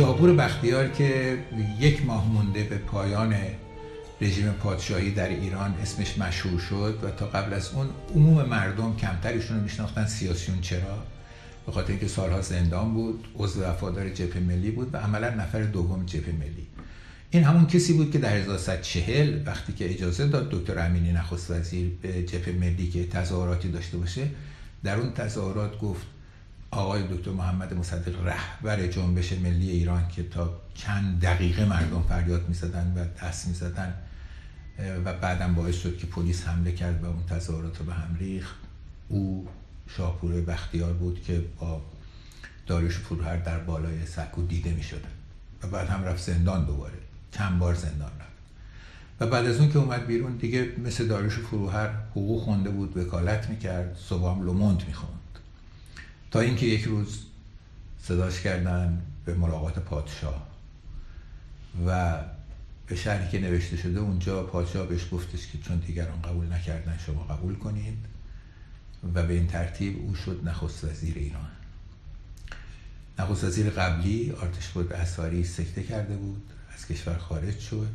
شاپور بختیار که یک ماه مونده به پایان رژیم پادشاهی در ایران اسمش مشهور شد و تا قبل از اون عموم مردم کمترشون رو میشناختن سیاسیون چرا؟ به خاطر اینکه سالها زندان بود عضو وفادار جبهه ملی بود و عملا نفر دوم جبهه ملی. این همون کسی بود که در 1340 وقتی که اجازه داد دکتر امینی نخست وزیر به جبهه ملی که تظاهراتی داشته باشه در اون تظاهرات گفت آقای دکتر محمد مصدق رهبر جنبش ملی ایران که تا چند دقیقه مردم فریاد می‌زدن و دست می‌زدن و بعدم باعث شد که پلیس حمله کرد و اون تظاهرات رو به هم ریخت. او شاپور بختیار بود که با داریوش فروهر در بالای سکو دیده می شده و بعد هم رفت زندان دوباره. چند بار زندان رفت. و بعد از اون که اومد بیرون دیگه مثل داریوش فروهر حقوق خونده بود وکالت می‌کرد صبح لوموند می‌خوند. تا اینکه یک روز صداش کردن به ملاقات پادشاه و به شهری که نوشته شده اونجا پادشاه بهش گفتش که چون دیگران قبول نکردن شما قبول کنید و به این ترتیب او شد نخست وزیر ایران. نخست وزیر قبلی آرتش بود اسواری سکته کرده بود از کشور خارج شد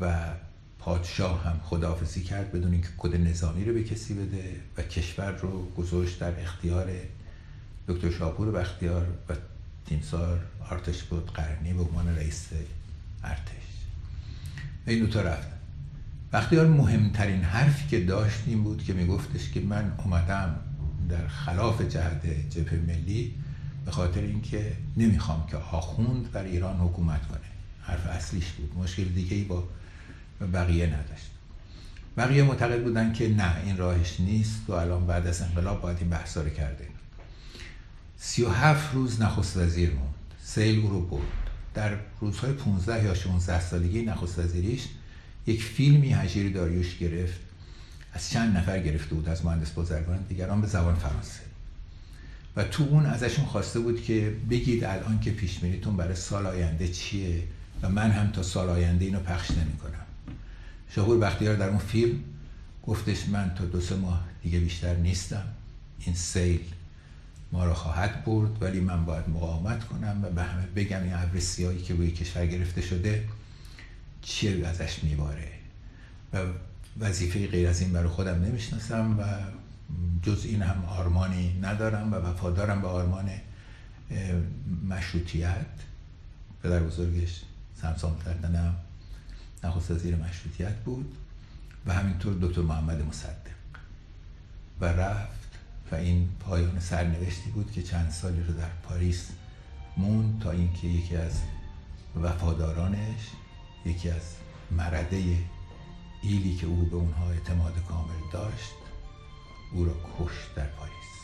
و پادشاه هم خداحافظی کرد بدون اینکه کد نظامی رو به کسی بده و کشور رو گذاشت در اختیار دکتر شاپور بختیار و تیمسار آرتش بود قرنی به عنوان رئیس ارتش. این دوتا رفت بختیار مهمترین حرفی که داشت این بود که میگفتش که من اومدم در خلاف جهت جبهه ملی به خاطر اینکه نمی‌خوام که آخوند بر ایران حکومت کنه. حرف اصلیش بود. مشکل دیگه ای با بقیه نداشت. بقیه معتقد بودن که نه این راهش نیست و الان بعد از انقلاب باید این بحثا رو کرده. سی و هفت روز نخست وزیر موند. سیل او رو برد. در روزهای 15 یا 16 سالگی نخست وزیریش یک فیلمی هجیر داریوش گرفت. از چند نفر گرفته بود از مهندس بازرگان دیگران به زبان فرانسه. و تو اون ازشون خواسته بود که بگید الان که پیش میریتون برای سال آینده چیه و من هم تا سال آینده اینو پخش نمی کنم شهور بختیار در اون فیلم گفتش من تا دو سه ماه دیگه بیشتر نیستم. این سیل ما رو خواهد برد ولی من باید مقاومت کنم و به همه بگم این ابر سیاهی که روی کشور گرفته شده چیه ازش میباره. و وظیفه غیر از این برای خودم نمی‌شناسم و جز این هم آرمانی ندارم و وفادارم به آرمان مشروطیت. پدر بزرگش سمسام کردنم نخست وزیر مشروطیت بود و همینطور دکتر محمد مصدق. و رفت و این پایان سرنوشتی بود که چند سالی رو در پاریس مون تا اینکه یکی از وفادارانش یکی از مرده ایلی که او به اونها اعتماد کامل داشت او را کشت در پاریس.